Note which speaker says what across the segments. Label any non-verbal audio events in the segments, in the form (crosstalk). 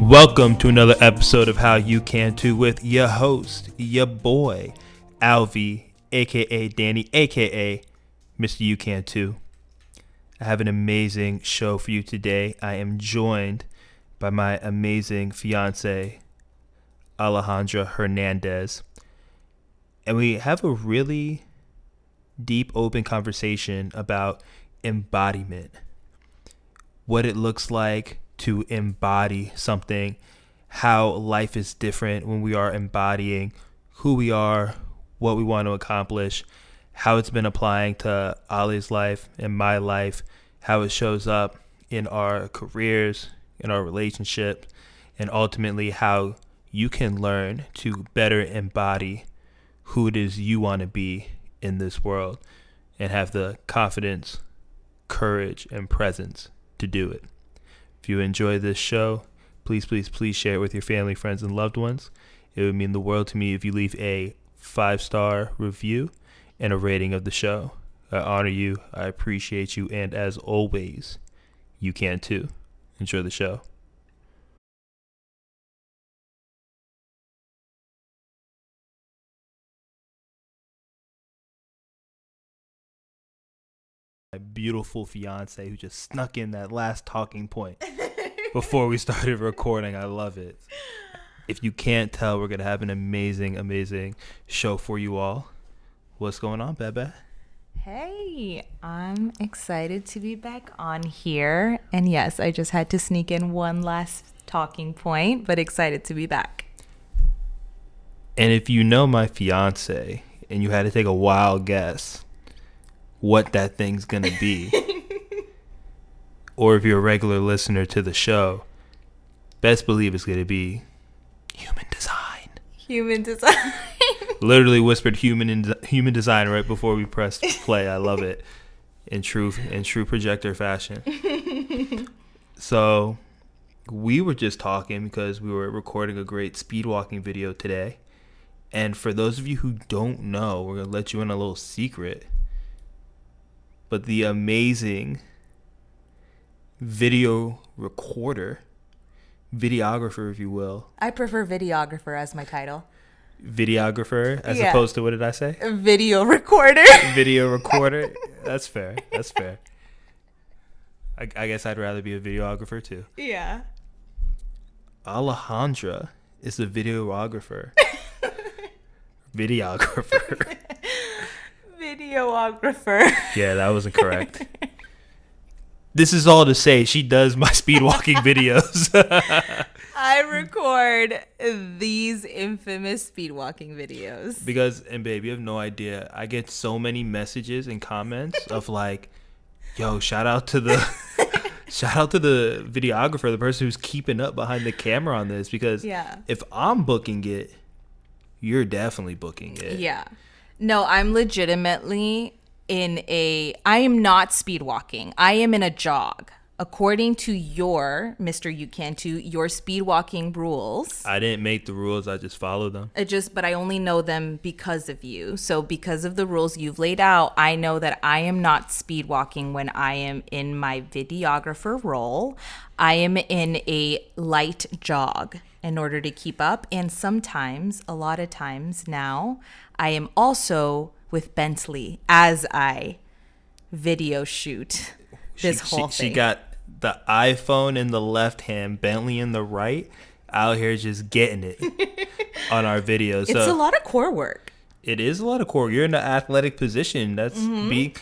Speaker 1: Welcome to another episode of How You Can Too with your host, your boy, Alvy, aka Danny, aka Mr. You Can Too. I have an amazing show for you today. I am joined by my amazing fiance, Alejandra Hernandez. And we have a really deep, open conversation about embodiment, what it looks like to embody something, how life is different when we are embodying who we are, what we want to accomplish, how it's been applying to Ali's life and my life, how it shows up in our careers, in our relationships, and ultimately how you can learn to better embody who it is you want to be in this world and have the confidence, courage, and presence to do it. If you enjoy this show, please, please, please share it with your family, friends, and loved ones. It would mean the world to me if you leave a five star review and a rating of the show. I honor you, I appreciate you, and as always, you can too. Enjoy the show. Beautiful fiance who just snuck in that last talking point before we started recording. I love it. If you can't tell, we're going to have an amazing, amazing show for you all. What's going on, Bebe?
Speaker 2: Hey, I'm excited to be back on here. And yes, I just had to sneak in one last talking point, but excited to be back.
Speaker 1: And if you know my fiance and you had to take a wild guess what that thing's going to be, (laughs) or if you're a regular listener to the show, best believe it's going to be human design.
Speaker 2: Human design. (laughs)
Speaker 1: Literally whispered human in, human design right before we pressed play. I love it in true in true projector fashion. (laughs) so we were just talking because we were recording a great speed walking video today. And for those of you who don't know, we're gonna let you in a little secret. But the amazing video recorder, videographer, if you will,
Speaker 2: I prefer videographer as my title.
Speaker 1: videographer, as
Speaker 2: Yeah.
Speaker 1: opposed to what did I say?
Speaker 2: Video recorder. (laughs)
Speaker 1: Video recorder. That's fair. That's fair. I, I guess I'd rather be a videographer too.
Speaker 2: yeah.
Speaker 1: Alejandra is a videographer. (laughs) videographer. (laughs)
Speaker 2: Videographer.
Speaker 1: Yeah, that wasn't correct. (laughs) This is all to say she does my speed walking (laughs) videos.
Speaker 2: I record these infamous speed walking videos.
Speaker 1: because and babe, you have no idea. I get so many messages and comments of like, "Yo, shout out to the (laughs) shout out to the videographer, the person who's keeping up behind the camera on this because
Speaker 2: Yeah.
Speaker 1: if I'm booking it, you're definitely booking it.
Speaker 2: Yeah. No, I'm legitimately in a I am not speed walking. I am in a jog. According to your Mr. You Can Too, your speed walking rules.
Speaker 1: I didn't make the rules, I just followed them.
Speaker 2: It just but I only know them because of you. So because of the rules you've laid out, I know that I am not speed walking when I am in my videographer role. I am in a light jog in order to keep up and sometimes, a lot of times now, I am also with Bentley as I video shoot this
Speaker 1: she,
Speaker 2: whole
Speaker 1: she,
Speaker 2: thing.
Speaker 1: she got the iPhone in the left hand, Bentley in the right, out here just getting it (laughs) on our videos.
Speaker 2: it's
Speaker 1: so
Speaker 2: a lot of core work.
Speaker 1: it is a lot of core. You're in an athletic position. That's
Speaker 2: Mm-hmm.
Speaker 1: be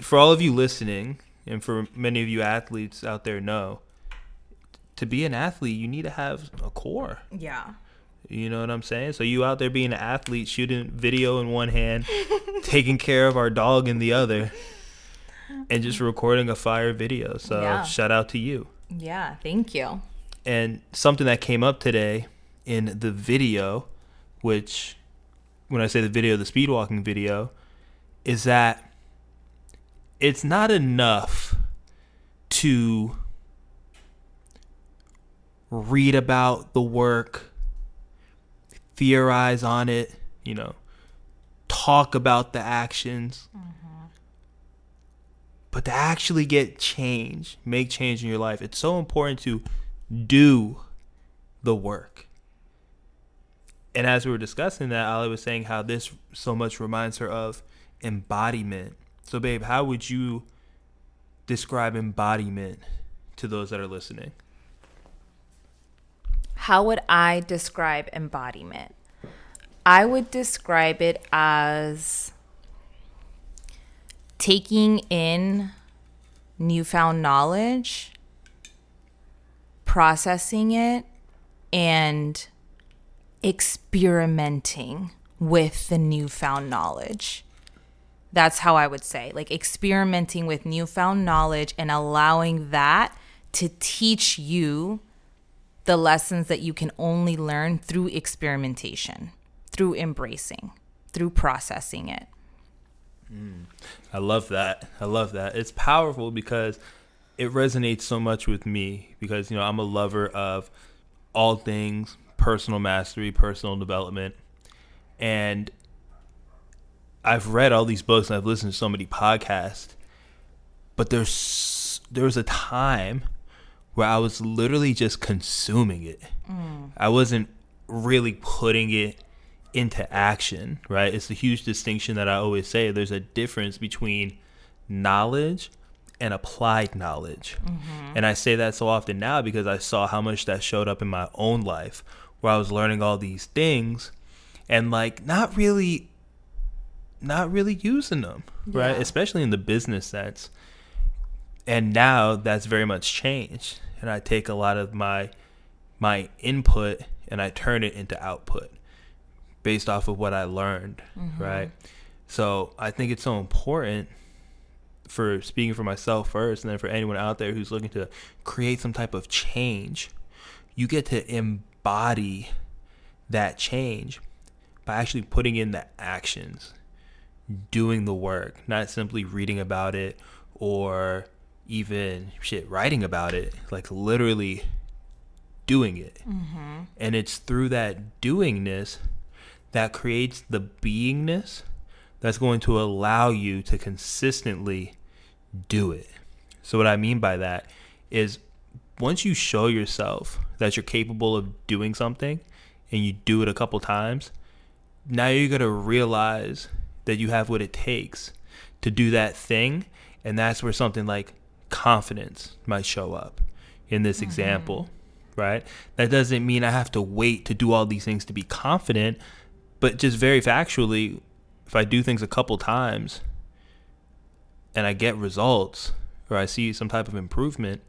Speaker 1: for all of you listening, and for many of you athletes out there know. To be an athlete, you need to have a core.
Speaker 2: Yeah.
Speaker 1: You know what I'm saying? So you out there being an athlete, shooting video in one hand, (laughs) taking care of our dog in the other, and just recording a fire video. So
Speaker 2: Yeah.
Speaker 1: shout out to you.
Speaker 2: Yeah, thank you.
Speaker 1: And something that came up today in the video, which when I say the video, the speed walking video, is that it's not enough to read about the work, theorize on it, you know, talk about the actions. Mm-hmm. But to actually get change, make change in your life, it's so important to do the work. And as we were discussing that, Ali was saying how this so much reminds her of embodiment. So, babe, how would you describe embodiment to those that are listening?
Speaker 2: How would I describe embodiment? I would describe it as taking in newfound knowledge, processing it, and experimenting with the newfound knowledge. That's how I would say, like experimenting with newfound knowledge and allowing that to teach you the lessons that you can only learn through experimentation, through embracing, through processing it. Mm.
Speaker 1: I love that. I love that. It's powerful because it resonates so much with me because, you know, I'm a lover of all things personal mastery, personal development. And I've read all these books and I've listened to so many podcasts. But there's there was a time where I was literally just consuming it. Mm. I wasn't really putting it into action, right? It's the huge distinction that I always say. There's a difference between knowledge and applied knowledge. Mm-hmm. And I say that so often now because I saw how much that showed up in my own life where I was learning all these things and like not really not really using them, right? Especially in the business sense. And now that's very much changed. And I take a lot of my my input and I turn it into output based off of what I learned, mm-hmm. right? So I think it's so important for speaking for myself first and then for anyone out there who's looking to create some type of change. You get to embody that change by actually putting in the actions, doing the work, not simply reading about it or even shit writing about it, like literally doing it. Mm-hmm. And it's through that doingness that creates the beingness that's going to allow you to consistently do it. So, what I mean by that is once you show yourself that you're capable of doing something and you do it a couple times, now you're going to realize that you have what it takes to do that thing. And that's where something like confidence might show up in this mm-hmm. example, right? That doesn't mean I have to wait to do all these things to be confident, but just very factually, if I do things a couple times and I get results or I see some type of improvement,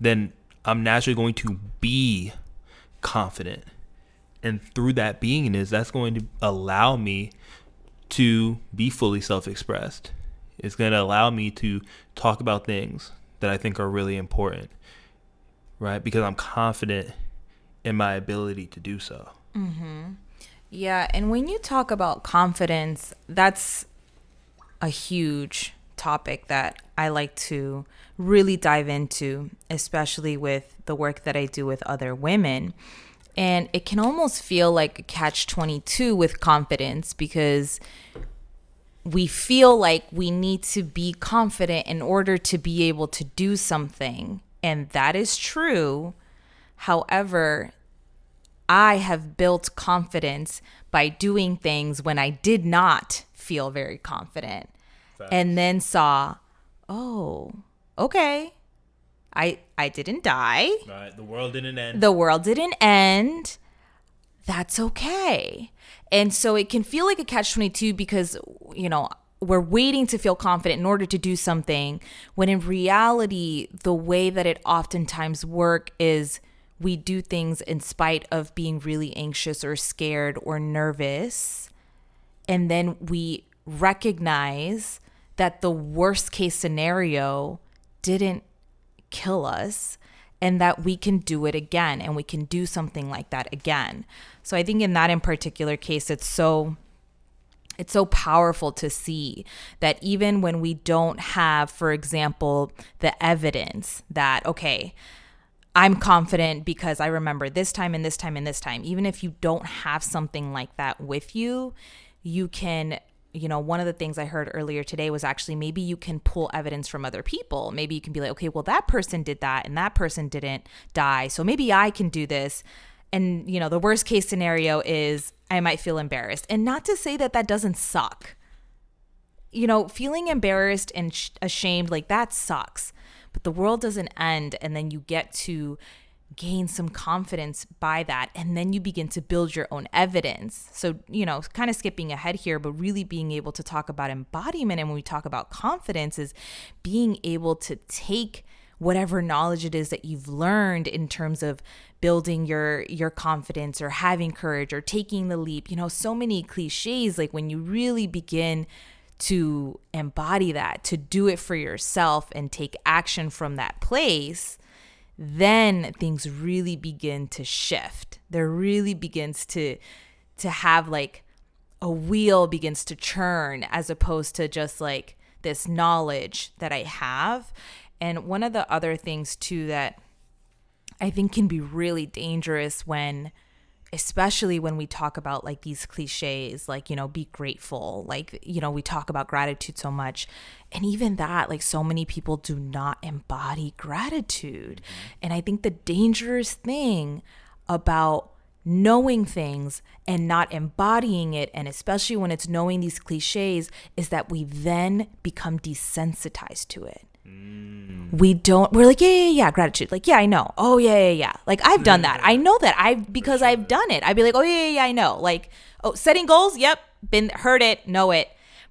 Speaker 1: then I'm naturally going to be confident. And through that beingness, that's going to allow me to be fully self expressed. It's going to allow me to talk about things that I think are really important, right? Because I'm confident in my ability to do so. Mm-hmm.
Speaker 2: Yeah, and when you talk about confidence, that's a huge topic that I like to really dive into, especially with the work that I do with other women. And it can almost feel like a catch 22 with confidence because we feel like we need to be confident in order to be able to do something. And that is true. However, I have built confidence by doing things when I did not feel very confident. And then saw, oh, okay. I I didn't die.
Speaker 1: Right. The world didn't end.
Speaker 2: The world didn't end. That's okay. And so it can feel like a catch 22 because, you know, we're waiting to feel confident in order to do something when in reality the way that it oftentimes work is we do things in spite of being really anxious or scared or nervous and then we recognize that the worst case scenario didn't kill us and that we can do it again and we can do something like that again. So I think in that in particular case it's so it's so powerful to see that even when we don't have for example the evidence that okay I'm confident because I remember this time and this time and this time even if you don't have something like that with you you can you know, one of the things I heard earlier today was actually maybe you can pull evidence from other people. Maybe you can be like, okay, well, that person did that and that person didn't die. So maybe I can do this. And, you know, the worst case scenario is I might feel embarrassed. And not to say that that doesn't suck. You know, feeling embarrassed and sh- ashamed, like that sucks. But the world doesn't end. And then you get to gain some confidence by that and then you begin to build your own evidence. So you know kind of skipping ahead here but really being able to talk about embodiment and when we talk about confidence is being able to take whatever knowledge it is that you've learned in terms of building your your confidence or having courage or taking the leap. You know so many cliches like when you really begin to embody that to do it for yourself and take action from that place then things really begin to shift. There really begins to to have like a wheel begins to churn as opposed to just like this knowledge that I have. And one of the other things too that I think can be really dangerous when especially when we talk about like these cliches like you know be grateful like you know we talk about gratitude so much. And even that like so many people do not embody gratitude. Mm-hmm. And i think the dangerous thing about knowing things and not embodying it and especially when it's knowing these cliches is that we then become desensitized to it Mm. we don't we're like yeah yeah yeah gratitude. Like yeah i know. Oh yeah yeah yeah. Like i've done that. I know that i because i've done it. I'd be like oh yeah, yeah yeah i know. Like oh setting goals? Yep. Been heard it know it.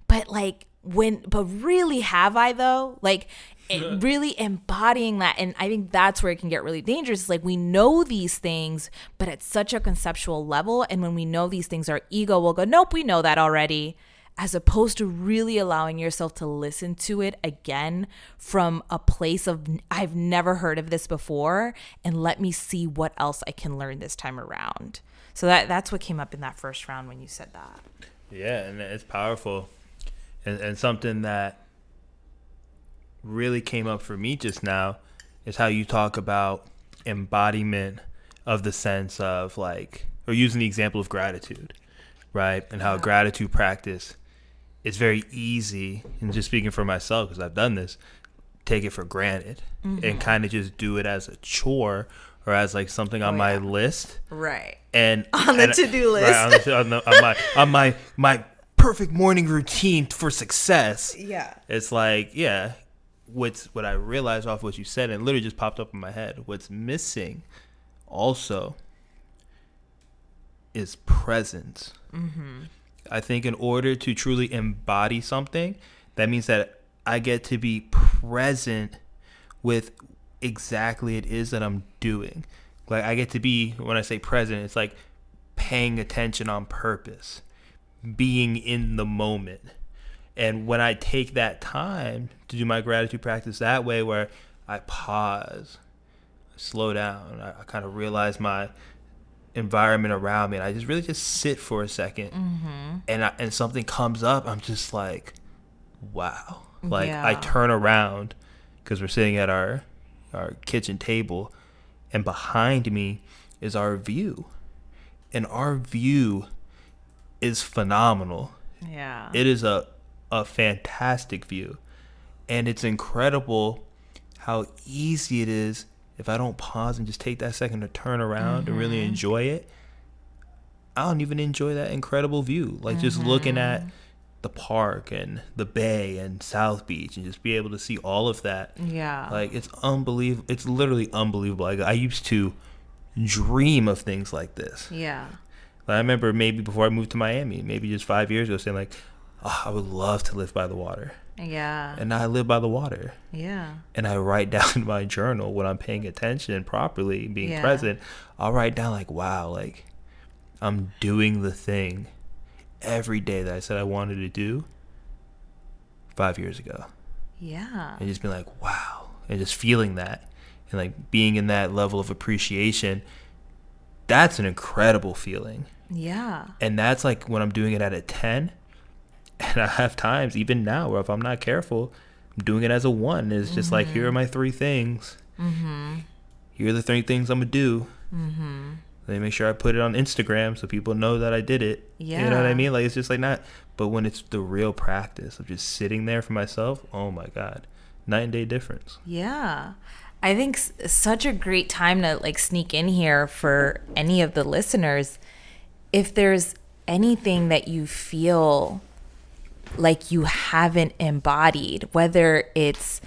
Speaker 2: But like when but really have i though? Like it, (laughs) really embodying that and i think that's where it can get really dangerous. It's like we know these things but at such a conceptual level and when we know these things our ego will go nope we know that already as opposed to really allowing yourself to listen to it again from a place of I've never heard of this before and let me see what else I can learn this time around. So that that's what came up in that first round when you said that.
Speaker 1: Yeah, and it's powerful. And and something that really came up for me just now is how you talk about embodiment of the sense of like or using the example of gratitude, right? And how yeah. gratitude practice it's very easy, and just speaking for myself because I've done this, take it for granted mm-hmm. and kind of just do it as a chore or as like something on oh, my list.
Speaker 2: Right.
Speaker 1: And (laughs)
Speaker 2: on the to do list. Right, on, the,
Speaker 1: on, the, on, my on my my perfect morning routine for success.
Speaker 2: Yeah.
Speaker 1: It's like yeah, what's what I realized off what you said and literally just popped up in my head. What's missing, also, is presence. Mm-hmm. I think in order to truly embody something, that means that I get to be present with exactly it is that I'm doing. Like I get to be when I say present, it's like paying attention on purpose, being in the moment. And when I take that time to do my gratitude practice that way where I pause, slow down, I, I kind of realize my environment around me and I just really just sit for a 2nd mm-hmm. and I, and something comes up I'm just like wow. Like yeah. I turn around because we're sitting at our our kitchen table and behind me is our view. And our view is phenomenal.
Speaker 2: Yeah.
Speaker 1: It is a a fantastic view. And it's incredible how easy it is if I don't pause and just take that second to turn around mm-hmm. and really mm-hmm. enjoy it, I don't even enjoy that incredible view. Like mm-hmm. just looking at mm-hmm. the park and the bay and South Beach and just be able to see all of that.
Speaker 2: Yeah.
Speaker 1: Like it's unbelievable. It's literally unbelievable. Like I used to dream of things like this.
Speaker 2: Yeah.
Speaker 1: Like I remember maybe before I moved to Miami, maybe just five years ago, saying like, oh, I would love to live by the water.
Speaker 2: Yeah.
Speaker 1: And I live by the water.
Speaker 2: Yeah.
Speaker 1: And I write (laughs) down in my journal when I'm paying attention properly, being yeah. present. I'll write down like, wow, like I'm doing the thing every day that I said I wanted to do five years ago.
Speaker 2: Yeah.
Speaker 1: And just being like, wow. And just feeling that and like being in that level of appreciation. That's an incredible feeling.
Speaker 2: Yeah.
Speaker 1: And that's like when I'm doing it at a 10 and I have times, even now, where if I'm not careful, I'm doing it as a one. It's just mm-hmm. like, here are my three things. Mm-hmm. Here are the three things I'm going to do. Mm-hmm. Me make sure I put it on Instagram so people know that I did it. Yeah. You know what I mean? Like it's just like not but when it's the real practice of just sitting there for myself, oh my god. Night and day difference.
Speaker 2: Yeah. I think s- such a great time to like sneak in here for any of the listeners. If there's anything that you feel like you haven't embodied, whether it's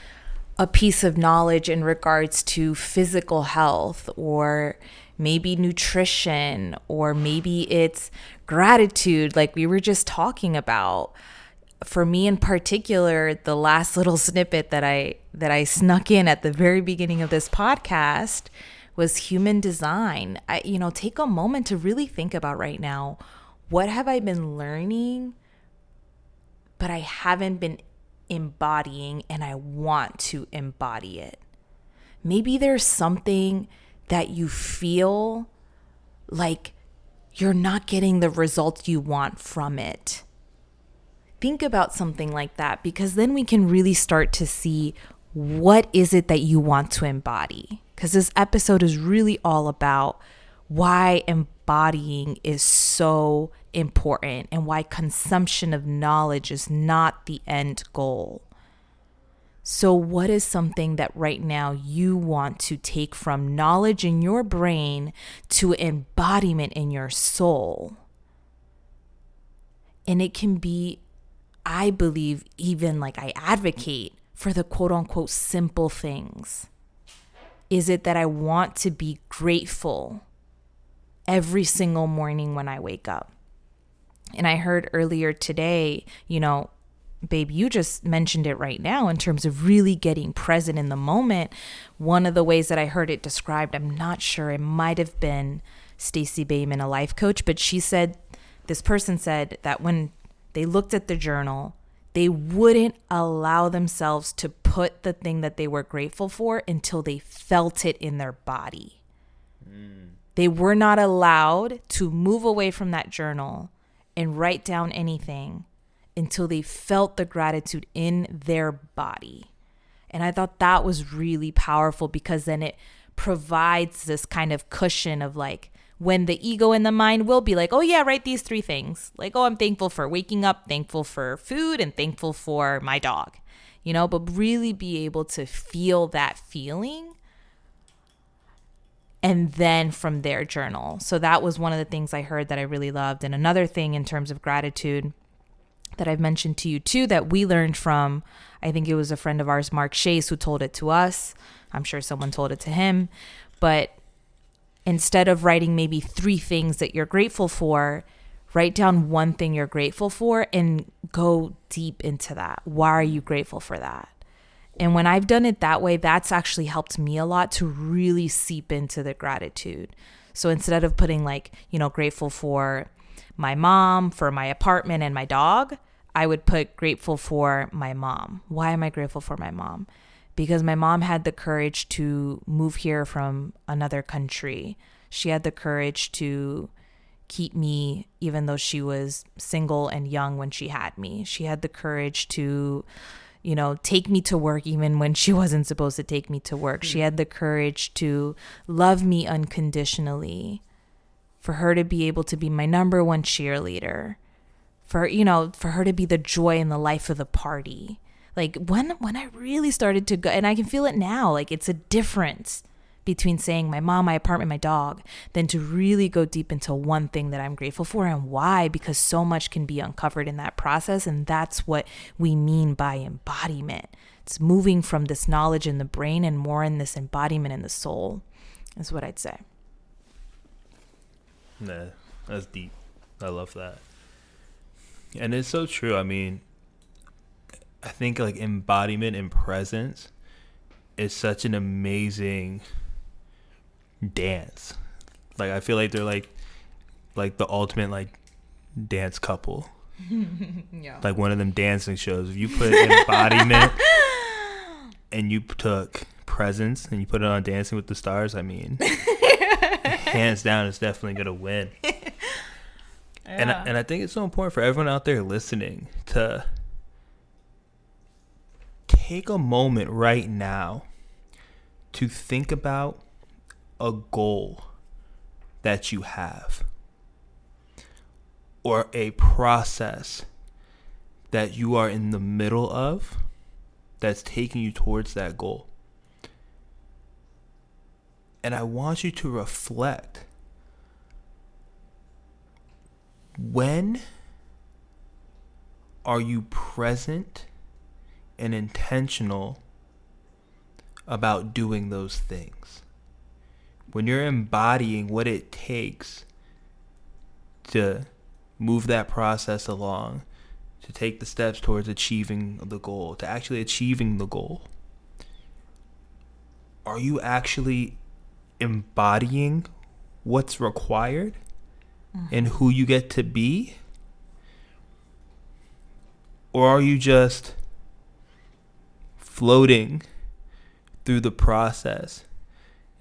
Speaker 2: a piece of knowledge in regards to physical health or maybe nutrition or maybe it's gratitude like we were just talking about. For me in particular the last little snippet that i that i snuck in at the very beginning of this podcast was human design. I you know take a moment to really think about right now. What have i been learning but i haven't been embodying and i want to embody it. Maybe there's something that you feel like you're not getting the results you want from it. Think about something like that because then we can really start to see what is it that you want to embody. Because this episode is really all about why embodying is so important and why consumption of knowledge is not the end goal so, what is something that right now you want to take from knowledge in your brain to embodiment in your soul? And it can be, I believe, even like I advocate for the quote unquote simple things. Is it that I want to be grateful every single morning when I wake up? And I heard earlier today, you know, babe, you just mentioned it right now in terms of really getting present in the moment. One of the ways that I heard it described, I'm not sure, it might have been Stacey Boehman, a life coach, but she said, this person said that when they looked at the journal, they wouldn't allow themselves to put the thing that they were grateful for until they felt it in their body. Mm. They were not allowed to move away from that journal and write down anything until they felt the gratitude in their body. And I thought that was really powerful because then it provides this kind of cushion of like, when the ego and the mind will be like, oh, yeah, write these three things. Like, oh, I'm thankful for waking up, thankful for food, and thankful for my dog, you know, but really be able to feel that feeling and then from their journal. So that was one of the things I heard that I really loved. And another thing in terms of gratitude that I've mentioned to you too that we learned from I think it was a friend of ours Mark Chase who told it to us. I'm sure someone told it to him, but instead of writing maybe 3 things that you're grateful for, write down one thing you're grateful for and go deep into that. Why are you grateful for that? And when I've done it that way, that's actually helped me a lot to really seep into the gratitude. So instead of putting like, you know, grateful for my mom, for my apartment, and my dog, I would put grateful for my mom. Why am I grateful for my mom? Because my mom had the courage to move here from another country. She had the courage to keep me even though she was single and young when she had me. She had the courage to you know, take me to work even when she (laughs) wasn't supposed to take me to work. She had the courage to love me unconditionally, for her to be able to be my number one cheerleader, for, you know, for her to be the joy in the life of the party. Like when when I really started to go and I can feel it now, like it's a difference between saying my mom, my apartment, my dog, than to really go deep into one thing that I'm grateful for and why, because so much can be uncovered in that process. And that's what we mean by embodiment. It's moving from this knowledge in the brain and more in this embodiment in the soul, is what I'd say.
Speaker 1: Nah, that's deep. I love that. And it's so true. I mean, I think like embodiment and presence is such an amazing dance. Like I feel like they're like like the ultimate like dance couple. (laughs)
Speaker 2: Yeah.
Speaker 1: Like one of them dancing shows. If you put embodiment (laughs) and you took presence and you put it on Dancing with the Stars, I mean, (laughs) hands down, it's definitely gonna win. And I, and I think it's so important for everyone out there listening to take a moment right now to think about a goal that you have or a process that you are in the middle of that's taking you towards that goal. And I want you to reflect when are you present and intentional about doing those things? When you're embodying what it takes to move that process along, to take the steps towards achieving the goal, to actually achieving the goal, are you actually embodying what's required mm-hmm. and who you get to be? Or are you just floating through the process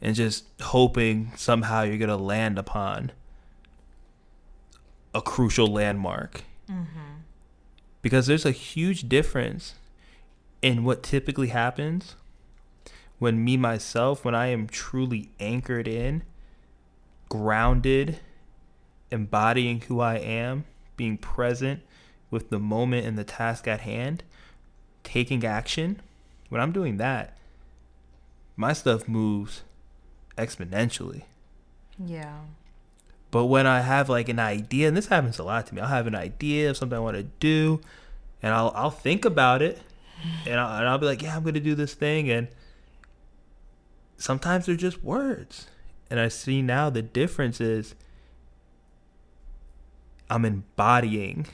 Speaker 1: and just hoping somehow you're going to land upon a crucial landmark? Mm-hmm. Because there's a huge difference in what typically happens when me myself when I am truly anchored in, grounded, embodying who I am, being present with the moment and the task at hand, taking action. When I'm doing that, my stuff moves exponentially.
Speaker 2: Yeah.
Speaker 1: But when I have like an idea, and this happens a lot to me, I'll have an idea of something I want to do, and I'll I'll think about it, and I'll, and I'll be like, yeah, I'm gonna do this thing, and sometimes they're just words, and I see now the difference is I'm embodying,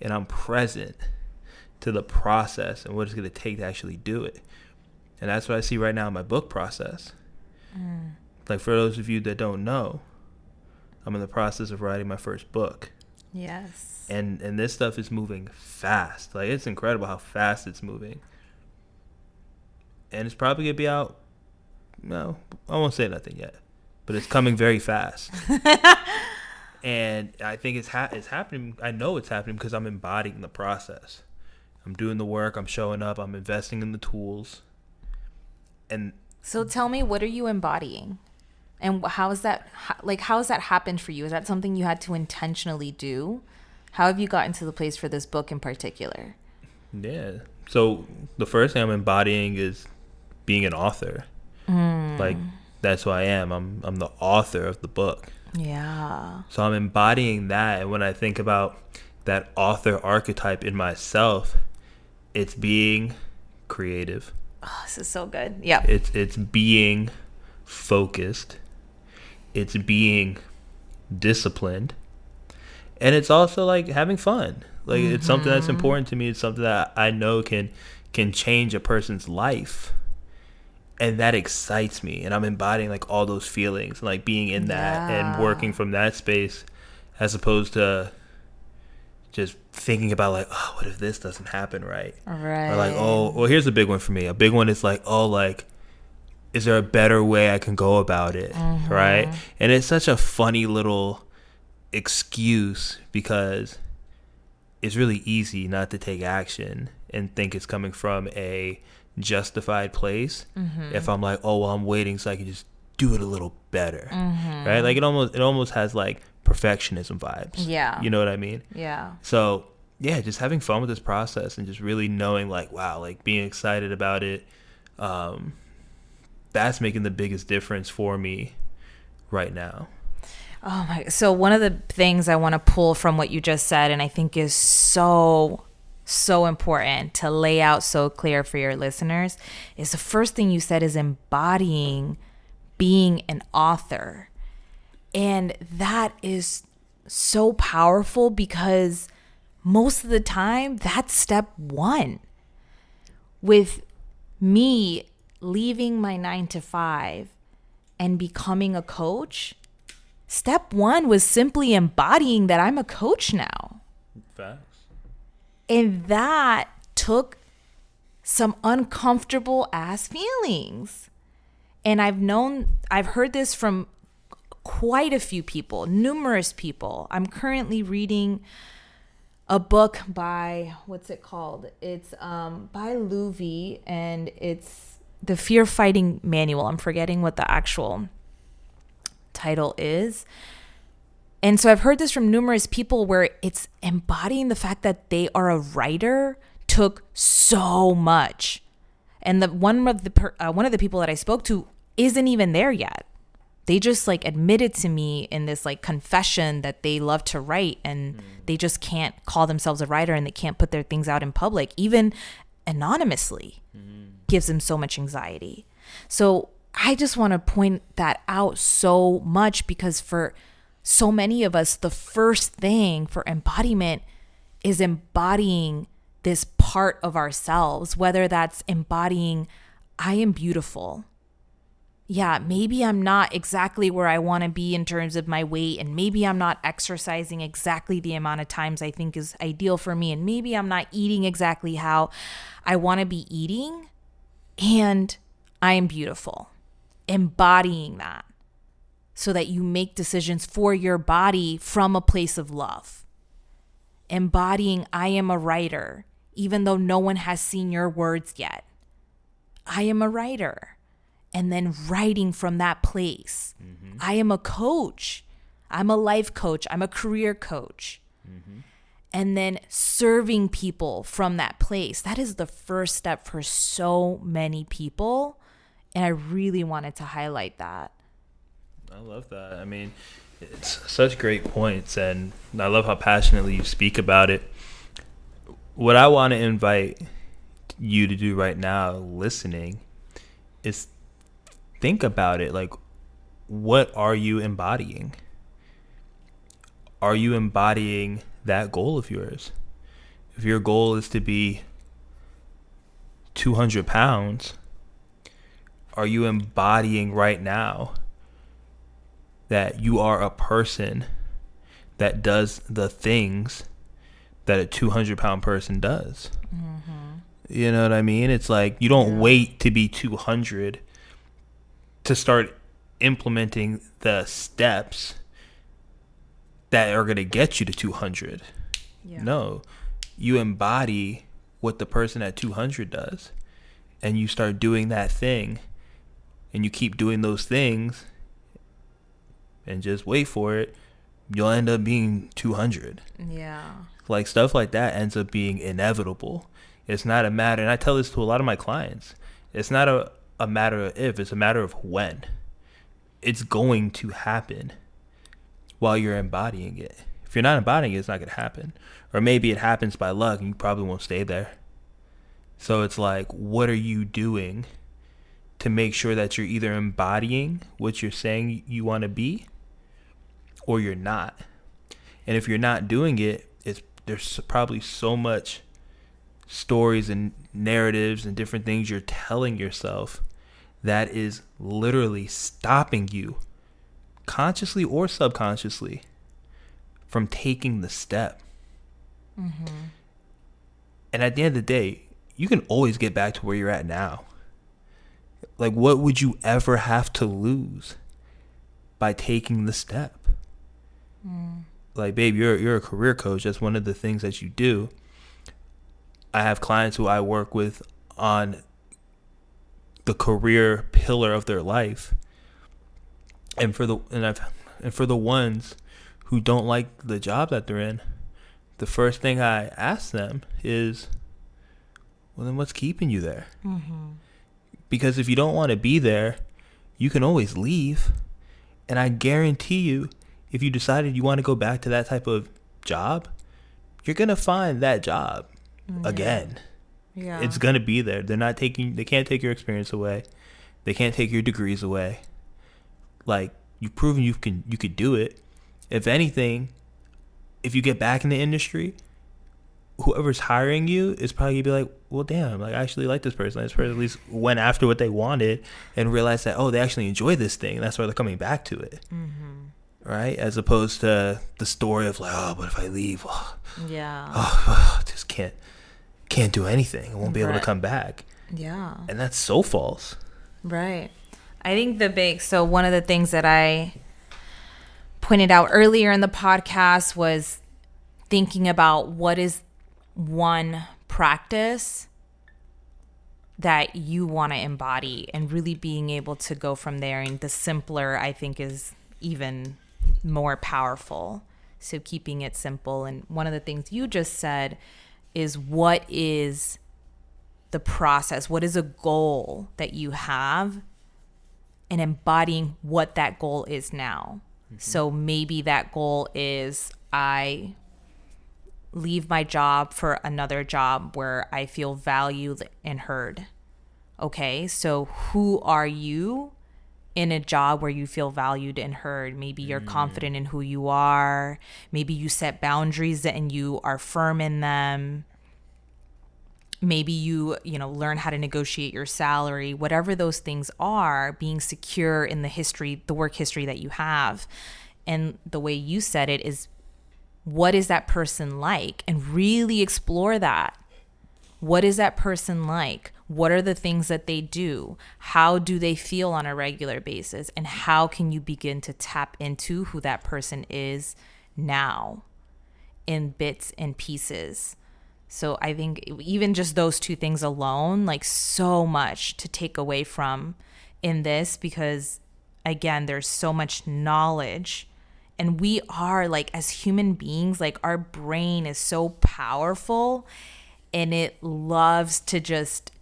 Speaker 1: and I'm present to the process and what it's gonna take to actually do it, and that's what I see right now in my book process. Mm. Like for those of you that don't know, I'm in the process of writing my first book.
Speaker 2: Yes.
Speaker 1: And and this stuff is moving fast. Like it's incredible how fast it's moving. And it's probably gonna be out no, I won't say nothing yet. But it's coming very fast. (laughs) and I think it's ha- it's happening I know it's happening because I'm embodying the process. I'm doing the work, I'm showing up, I'm investing in the tools. And
Speaker 2: So tell me, what are you embodying? And how is that, like, how has that happened for you? Is that something you had to intentionally do? How have you gotten to the place for this book in particular?
Speaker 1: Yeah. So the first thing I'm embodying is being an author. Hmm. Like that's who I am. I'm I'm the author of the book.
Speaker 2: Yeah.
Speaker 1: So I'm embodying that and when I think about that author archetype in myself, it's being creative.
Speaker 2: Oh, this is so good. Yep.
Speaker 1: It's it's being focused. It's being disciplined. And it's also like having fun. Like it's something that's mm-hmm. important to me. It's something that I know can can change a person's life. And that excites me. And I'm embodying like all those feelings and like being in that
Speaker 2: Yeah.
Speaker 1: and working from that space as opposed to just thinking about like, oh, what if this doesn't happen right?
Speaker 2: right.
Speaker 1: Or like, oh, well, here's a big one for me. A big one is like, oh, like, is there a better way I can go about it? Mm-hmm. Right? And it's such a funny little excuse because it's really easy not to take action and think it's coming from a justified place. Mm-hmm. If I'm like, oh, well, I'm waiting so I can just do it a little better. Mm-hmm. Right? Like it almost, it almost has like perfectionism vibes.
Speaker 2: Yeah.
Speaker 1: You know what I mean?
Speaker 2: Yeah.
Speaker 1: So yeah, just having fun with this process and just really knowing like wow, like being excited about it. Um, that's making the biggest difference for me right now.
Speaker 2: Oh my! So one of the things I want to pull from what you just said, and I think is so so important to lay out so clear for your listeners, is the first thing you said is embodying being an author, and that is so powerful because most of the time that's step one. With me leaving my nine to five and becoming a coach, step one was simply embodying that I'm a coach now.
Speaker 1: Facts.
Speaker 2: And that took some uncomfortable ass feelings. And I've known, I've heard this from quite a few people, numerous people. I'm currently reading a book by, what's it called? It's um, by Luvvie and it's the Fear Fighting Manual. I'm forgetting what the actual title is. And so I've heard this from numerous people where it's embodying the fact that they are a writer took so much. And the one of the uh, one of the people that I spoke to isn't even there yet. They just like admitted to me in this like confession that they love to write and mm. they just can't call themselves a writer and they can't put their things out in public even anonymously. Mm. Gives them so much anxiety. So I just want to point that out so much because for so many of us, the first thing for embodiment is embodying this part of ourselves, whether that's embodying, I am beautiful. Yeah, maybe I'm not exactly where I want to be in terms of my weight, and maybe I'm not exercising exactly the amount of times I think is ideal for me, and maybe I'm not eating exactly how I want to be eating, and I am beautiful. Embodying that so that you make decisions for your body from a place of love. Embodying, I am a writer, even though no one has seen your words yet. I am a writer. And then writing from that place. Mm-hmm. I am a coach. I'm a life coach. I'm a career coach. Mm-hmm. And then serving people from that place. That is the first step for so many people. And I really wanted to highlight that.
Speaker 1: I love that. I mean, it's such great points, and I love how passionately you speak about it. What I want to invite you to do right now, listening, is think about it. Like, what are you embodying? Are you embodying that goal of yours? If your goal is to be 200 pounds, are you embodying right now that you are a person that does the things that a 200 pound person does. Mm-hmm. You know what I mean? It's like you don't yeah. wait to be 200 to start implementing the steps that are going to get you to 200. Yeah. No, you embody what the person at 200 does and you start doing that thing and you keep doing those things and just wait for it, you'll end up being 200.
Speaker 2: Yeah.
Speaker 1: Like stuff like that ends up being inevitable. It's not a matter, and I tell this to a lot of my clients. It's not a, a matter of if, it's a matter of when. It's going to happen while you're embodying it. If you're not embodying it, it's not going to happen. Or maybe it happens by luck and you probably won't stay there. So it's like, what are you doing to make sure that you're either embodying what you're saying you want to be or you're not. And if you're not doing it, it's there's probably so much stories and narratives and different things you're telling yourself that is literally stopping you consciously or subconsciously from taking the step. Mm-hmm. And at the end of the day, you can always get back to where you're at now. Like, what would you ever have to lose by taking the step? Mm. Like, babe, you're you're a career coach. That's one of the things that you do. I have clients who I work with on the career pillar of their life. And for the and I've and for the ones who don't like the job that they're in, the first thing I ask them is, well, then what's keeping you there? Mm-hmm. Because if you don't want to be there, you can always leave. And I guarantee you, if you decided you want to go back to that type of job, you're gonna find that job yeah. again. Yeah. It's gonna be there. They're not taking they can't take your experience away. They can't take your degrees away. Like you've proven you can you could do it. If anything, if you get back in the industry, whoever's hiring you is probably gonna be like, well, damn, like I actually like this person. This person at least went after what they wanted and realized that oh, they actually enjoy this thing. That's why they're coming back to it. Mm-hmm right? As opposed to the story of like, oh, but if I leave, oh,
Speaker 2: yeah,
Speaker 1: oh, (sighs) oh, just can't can't do anything. I won't be right. able to come back.
Speaker 2: Yeah,
Speaker 1: and that's so false.
Speaker 2: Right. I think the big so one of the things that I pointed out earlier in the podcast was thinking about what is one practice that you want to embody and really being able to go from there and the simpler I think is even more powerful. So keeping it simple. And one of the things you just said is what is the process? What is a goal that you have? And embodying what that goal is now. Mm-hmm. So maybe that goal is I leave my job for another job where I feel valued and heard. Okay, so who are you in a job where you feel valued and heard? Maybe you're mm. confident in who you are. Maybe you set boundaries and you are firm in them. Maybe you, you know, learn how to negotiate your salary. Whatever those things are, being secure in the history, the work history that you have. And the way you said it is what is that person like and really explore that what is that person like what are the things that they do? How do they feel on a regular basis? And how can you begin to tap into who that person is now in bits and pieces? So i think even just those two things alone like so much to take away from in this because again there's so much knowledge. And we are like as human beings like our brain is so powerful and it loves to just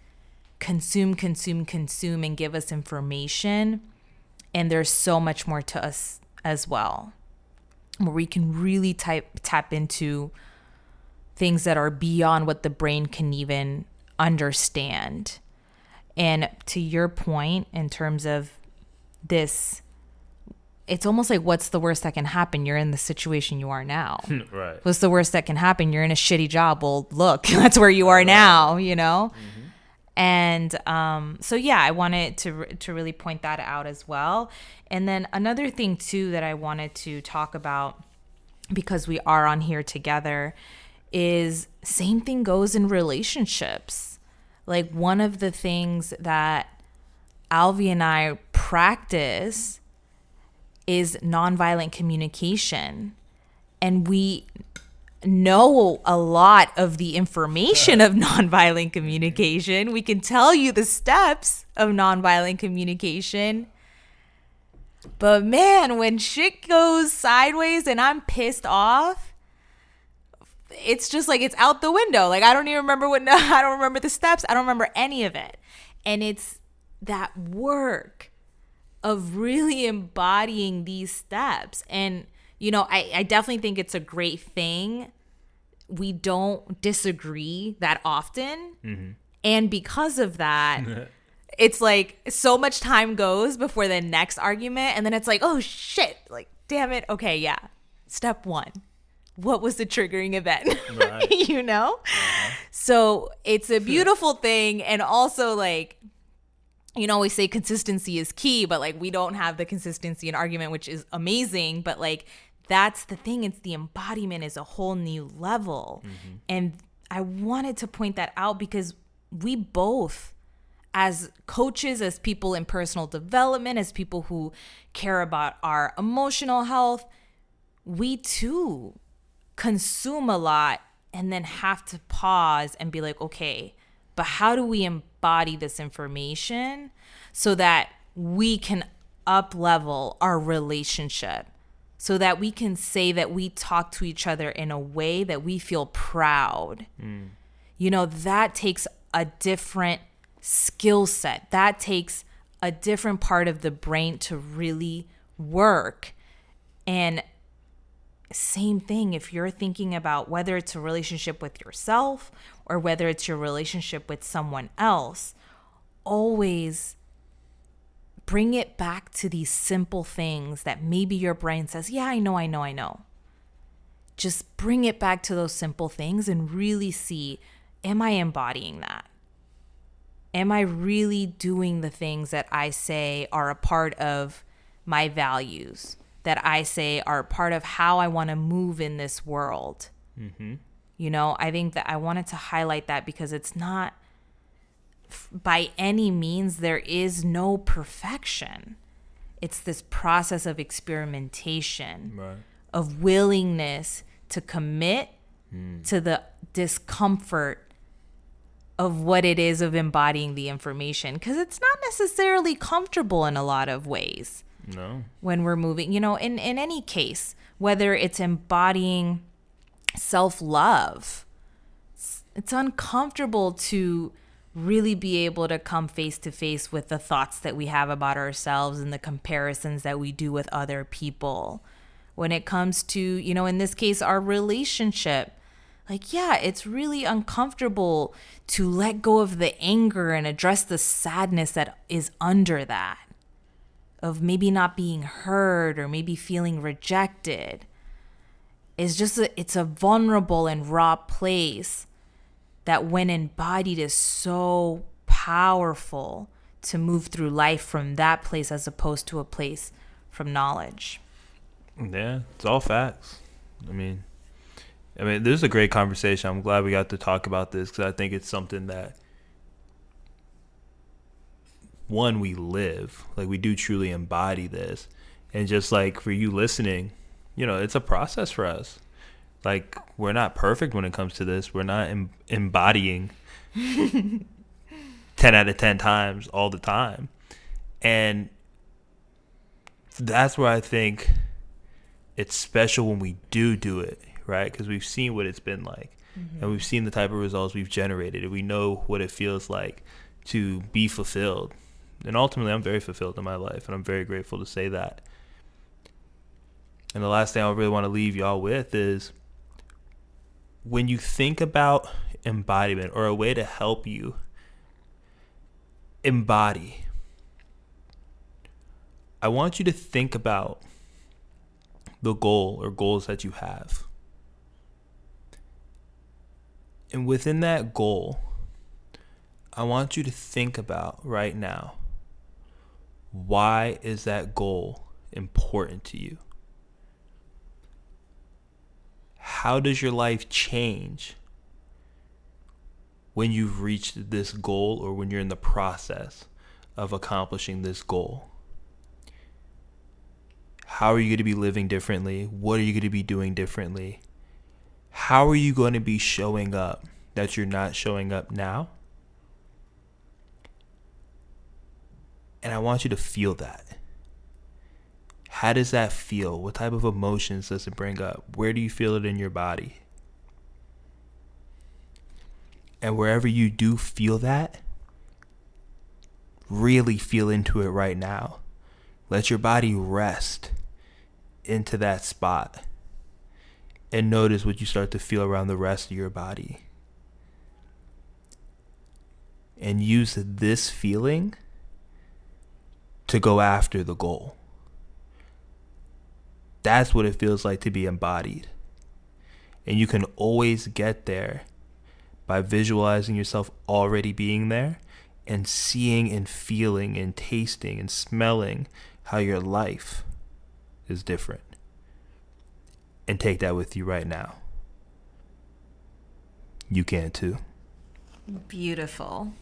Speaker 2: consume consume consume and give us information and there's so much more to us as well where we can really type tap into things that are beyond what the brain can even understand and to your point in terms of this it's almost like what's the worst that can happen? You're in the situation you are now. (laughs)
Speaker 1: right.
Speaker 2: What's the worst that can happen? You're in a shitty job. Well, look, (laughs) that's where you are now, you know? Mm-hmm. And um, so, yeah, I wanted to, to really point that out as well. And then another thing, too, that I wanted to talk about because we are on here together is same thing goes in relationships. Like, one of the things that Luvvie and I practice is nonviolent communication. And we know a lot of the information of nonviolent communication. We can tell you the steps of nonviolent communication. But man, when shit goes sideways and I'm pissed off, it's just like it's out the window. Like I don't even remember what (laughs) I don't remember the steps. I don't remember any of it. And it's that work of really embodying these steps. And, you know, I, I definitely think it's a great thing. We don't disagree that often. Mm-hmm. And because of that, (laughs) it's like so much time goes before the next argument. And then it's like, oh shit, like, damn it. Okay, yeah. Step one. What was the triggering event?
Speaker 1: Right. (laughs)
Speaker 2: you know? Uh-huh. So it's a beautiful (laughs) thing. And also, like, you know, we say consistency is key, but like we don't have the consistency in argument, which is amazing. But like that's the thing, it's the embodiment is a whole new level. Mm-hmm. And I wanted to point that out because we both, as coaches, as people in personal development, as people who care about our emotional health, we too consume a lot and then have to pause and be like, okay, but how do we embody this information so that we can up level our relationship so that we can say that we talk to each other in a way that we feel proud. You know that takes a different skill set. That takes a different part of the brain to really work. And same thing if you're thinking about whether it's a relationship with yourself or whether it's your relationship with someone else always bring it back to these simple things that maybe your brain says yeah i know i know i know. Just bring it back to those simple things and really see am i embodying that? Am i really doing the things that i say are a part of my values that I say are part of how I want to move in this world. Mm-hmm. You know, I think that I wanted to highlight that because it's not by any means, there is no perfection. It's this process of experimentation,
Speaker 1: Right.
Speaker 2: of willingness to commit hmm. to the discomfort of what it is of embodying the information because it's not necessarily comfortable in a lot of ways
Speaker 1: No.
Speaker 2: when we're moving. You know, in, in any case, whether it's embodying self love, it's, it's uncomfortable to really be able to come face to face with the thoughts that we have about ourselves and the comparisons that we do with other people. When it comes to, you know, in this case, our relationship, like, yeah, it's really uncomfortable to let go of the anger and address the sadness that is under that of maybe not being heard or maybe feeling rejected It's just a, it's a vulnerable and raw place that when embodied is so powerful to move through life from that place as opposed to a place from knowledge.
Speaker 1: Yeah, it's all facts. I mean, I mean, this is a great conversation. I'm glad we got to talk about this because I think it's something that one we live like we do truly embody this and just like for you listening you know it's a process for us like we're not perfect when it comes to this. We're not em- embodying (laughs) 10 out of 10 times all the time. And that's where i think it's special when we do do it right? Because we've seen what it's been like. Mm-hmm. and we've seen the type of results we've generated. And we know what it feels like to be fulfilled. And ultimately, I'm very fulfilled in my life, and I'm very grateful to say that. And the last thing I really want to leave y'all with is when you think about embodiment or a way to help you embody, I want you to think about the goal or goals that you have. And within that goal, I want you to think about right now why is that goal important to you? How does your life change when you've reached this goal or when you're in the process of accomplishing this goal? How are you going to be living differently? What are you going to be doing differently? How are you going to be showing up that you're not showing up now? And I want you to feel that. How does that feel? What type of emotions does it bring up? Where do you feel it in your body? And wherever you do feel that, really feel into it right now. Let your body rest into that spot and notice what you start to feel around the rest of your body. And use this feeling to go after the goal. That's what it feels like to be embodied. And you can always get there by visualizing yourself already being there and seeing and feeling and tasting and smelling how your life is different. And take that with you right now. You can too.
Speaker 2: Beautiful.